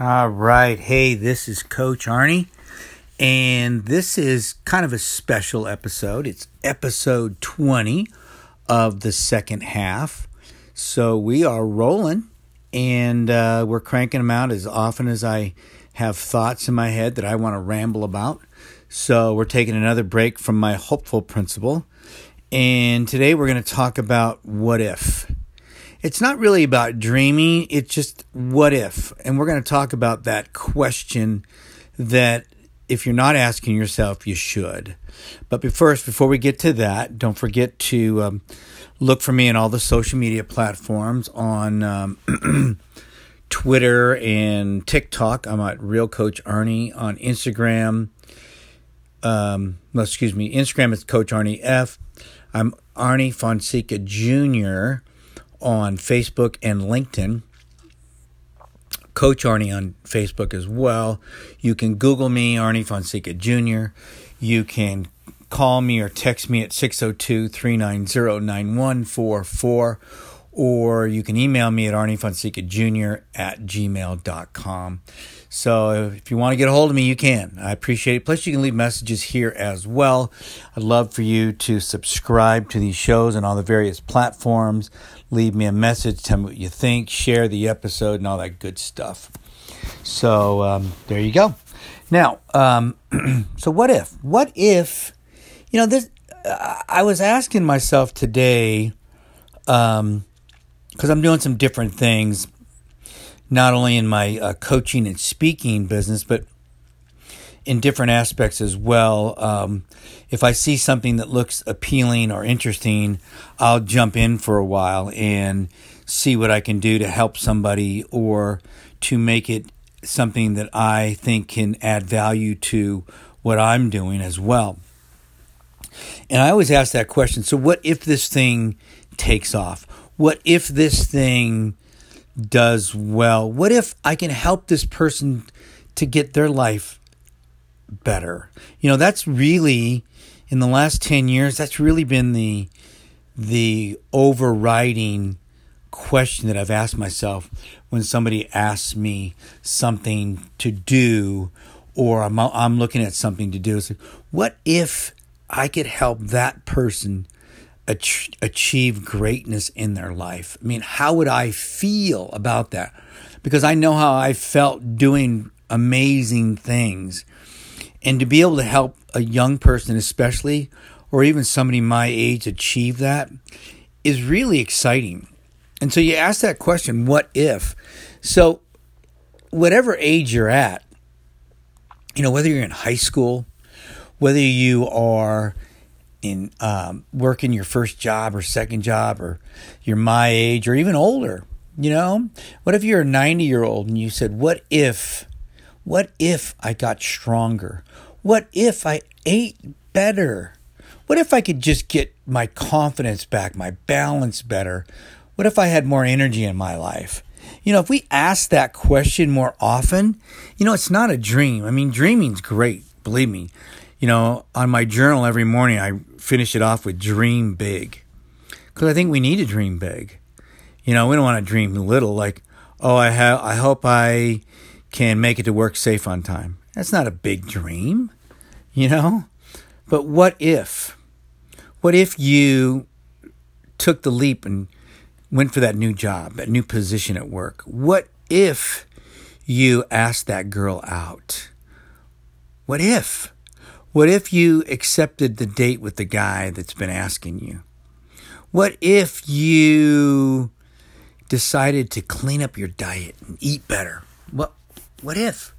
All right. Hey, this is Coach Arnie, and this is kind of a special episode. It's episode 20 of the second half. So we are rolling, and uh, we're cranking them out as often as I have thoughts in my head that I want to ramble about. So we're taking another break from my hopeful principle. And today we're going to talk about what if it's not really about dreaming, it's just what if. And we're going to talk about that question that if you're not asking yourself, you should. But first, before we get to that, don't forget to um, look for me on all the social media platforms on um, Twitter and TikTok. I'm at Real Coach Arnie on Instagram. Um, excuse me, Instagram is Coach Arnie F. I'm Arnie Fonseca Jr on Facebook and LinkedIn. Coach Arnie on Facebook as well. You can Google me, Arnie Fonseca Jr. You can call me or text me at 602 390 9144 or you can email me at arniefonseca jr at gmail.com. So if you want to get a hold of me, you can. I appreciate it. Plus, you can leave messages here as well. I'd love for you to subscribe to these shows and all the various platforms. Leave me a message, tell me what you think, share the episode, and all that good stuff. So um, there you go. Now, um, so what if? What if, you know, this? Uh, I was asking myself today. Um, because I'm doing some different things, not only in my uh, coaching and speaking business, but in different aspects as well. Um, if I see something that looks appealing or interesting, I'll jump in for a while and see what I can do to help somebody or to make it something that I think can add value to what I'm doing as well. And I always ask that question so, what if this thing takes off? what if this thing does well? What if I can help this person to get their life better? You know, that's really in the last 10 years that's really been the the overriding question that I've asked myself when somebody asks me something to do or I'm, I'm looking at something to do. So what if I could help that person ach- achieve greatness in their life. I mean, how would I feel about that? Because I know how I felt doing amazing things. And to be able to help a young person, especially, or even somebody my age achieve that is really exciting. And so you ask that question, what if? So, whatever age you're at, you know, whether you're in high school, whether you are in um, working your first job or second job, or you're my age or even older. You know, what if you're a 90 year old and you said, What if, what if I got stronger? What if I ate better? What if I could just get my confidence back, my balance better? What if I had more energy in my life? You know, if we ask that question more often, you know, it's not a dream. I mean, dreaming's great, believe me you know, on my journal every morning, I finish it off with dream big. Because I think we need to dream big. You know, we don't want to dream little, like, oh, I, have, I hope I can make it to work safe on time. That's not a big dream, you know? But what if? What if you took the leap and went for that new job, that new position at work? What if you asked that girl out? What if? What if you accepted the date with the guy that's been asking you? What if you decided to clean up your diet and eat better? What what if?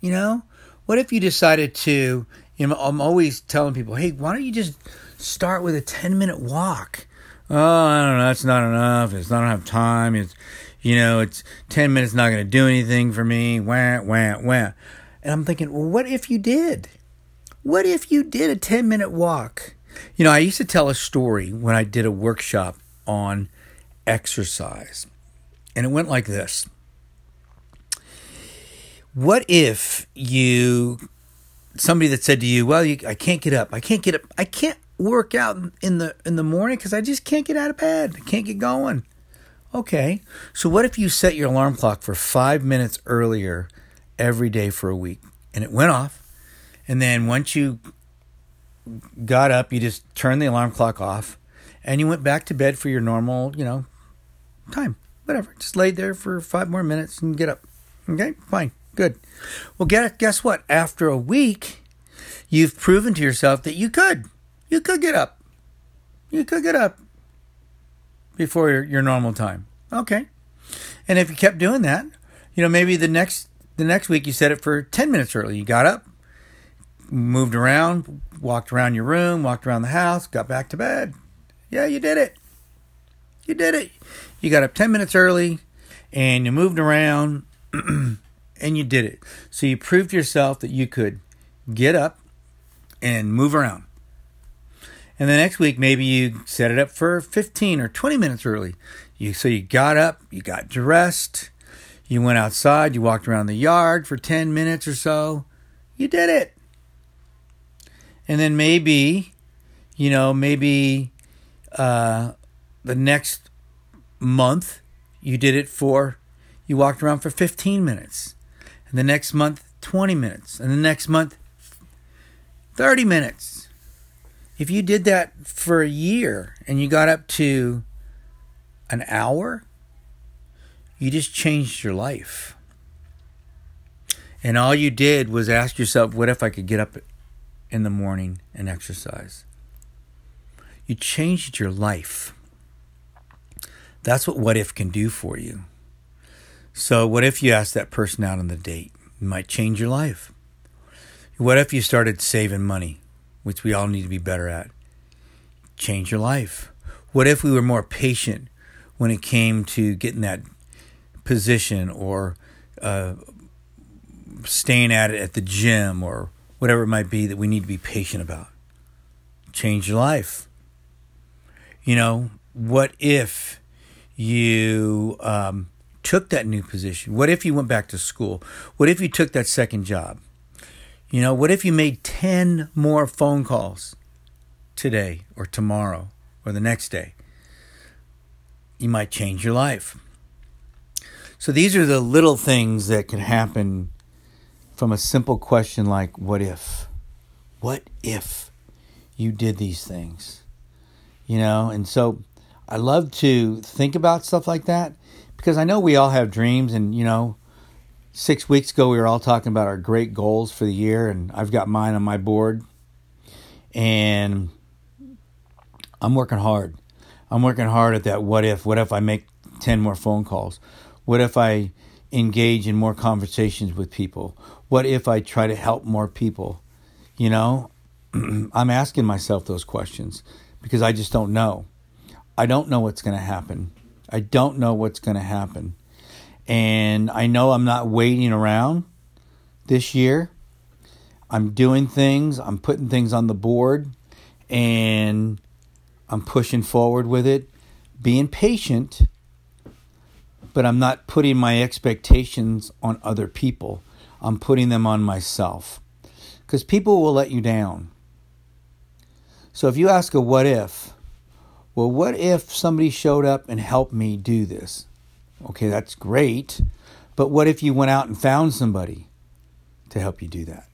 You know? What if you decided to you know I'm always telling people, "Hey, why don't you just start with a 10-minute walk?" Oh, I don't know, that's not enough. It's not enough time. It's you know, it's 10 minutes not going to do anything for me. Wah, wah, wah. And I'm thinking, well, what if you did? What if you did a 10 minute walk? You know, I used to tell a story when I did a workshop on exercise, and it went like this What if you, somebody that said to you, Well, you, I can't get up, I can't get up, I can't work out in the in the morning because I just can't get out of bed, I can't get going. Okay, so what if you set your alarm clock for five minutes earlier every day for a week and it went off? And then once you got up, you just turned the alarm clock off and you went back to bed for your normal, you know, time. Whatever. Just laid there for five more minutes and get up. Okay, fine. Good. Well, guess what? After a week, you've proven to yourself that you could. You could get up. You could get up before your, your normal time. Okay. And if you kept doing that, you know, maybe the next the next week you set it for 10 minutes early. You got up, moved around, walked around your room, walked around the house, got back to bed. Yeah, you did it. You did it. You got up 10 minutes early and you moved around and you did it. So you proved to yourself that you could get up and move around. And the next week, maybe you set it up for 15 or 20 minutes early. You, so you got up, you got dressed, you went outside, you walked around the yard for 10 minutes or so. You did it. And then maybe, you know, maybe uh, the next month you did it for, you walked around for 15 minutes. And the next month, 20 minutes. And the next month, 30 minutes if you did that for a year and you got up to an hour, you just changed your life. And all you did was ask yourself, what if I could get up in the morning and exercise? You changed your life. That's what what if can do for you. So, what if you asked that person out on the date? It might change your life. What if you started saving money? which we all need to be better at. Change your life. What if we were more patient when it came to getting that position or uh, staying at it at the gym or whatever it might be that we need to be patient about? Change your life. You know, what if you um, took that new position? What if you went back to school? What if you took that second job? You know, what if you made 10 more phone calls today or tomorrow or the next day? You might change your life. So these are the little things that can happen from a simple question like, What if? What if you did these things? You know, and so I love to think about stuff like that because I know we all have dreams and, you know, six weeks ago, we were all talking about our great goals for the year, and I've got mine on my board. And I'm working hard. I'm working hard at that. What if? What if I make 10 more phone calls? What if I engage in more conversations with people? What if I try to help more people? You know, I'm asking myself those questions because I just don't know. I don't know what's going to happen. I don't know what's going to happen. And I know I'm not waiting around this year. I'm doing things, I'm putting things on the board, and I'm pushing forward with it, being patient, but I'm not putting my expectations on other people. I'm putting them on myself. Because people will let you down. So if you ask a what if, well, what if somebody showed up and helped me do this? Okay, that's great. But what if you went out and found somebody to help you do that?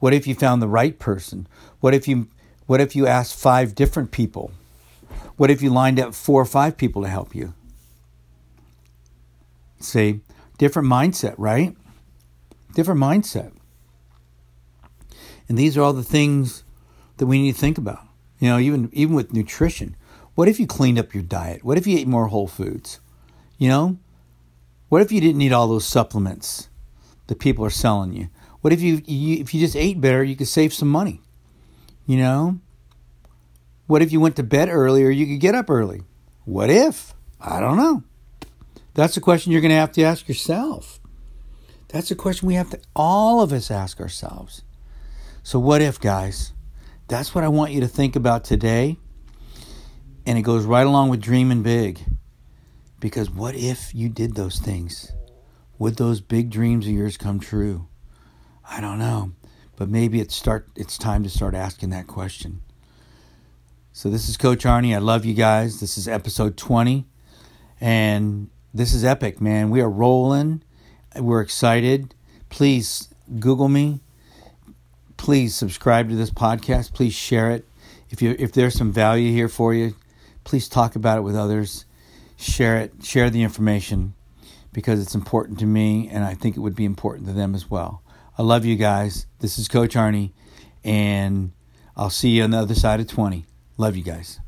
What if you found the right person? What if you what if you asked five different people? What if you lined up four or five people to help you? See, different mindset, right? Different mindset. And these are all the things that we need to think about. You know, even even with nutrition. What if you cleaned up your diet? What if you ate more whole foods? You know, what if you didn't need all those supplements that people are selling you? What if you, you if you just ate better, you could save some money? You know, what if you went to bed earlier, you could get up early? What if? I don't know. That's a question you're going to have to ask yourself. That's a question we have to all of us ask ourselves. So what if, guys? That's what I want you to think about today. And it goes right along with dreaming big. Because what if you did those things? Would those big dreams of yours come true? I don't know. But maybe it's start it's time to start asking that question. So this is Coach Arnie. I love you guys. This is episode 20. And this is epic, man. We are rolling. We're excited. Please Google me. Please subscribe to this podcast. Please share it. If you if there's some value here for you, please talk about it with others. Share it. Share the information because it's important to me and I think it would be important to them as well. I love you guys. This is Coach Arnie and I'll see you on the other side of 20. Love you guys.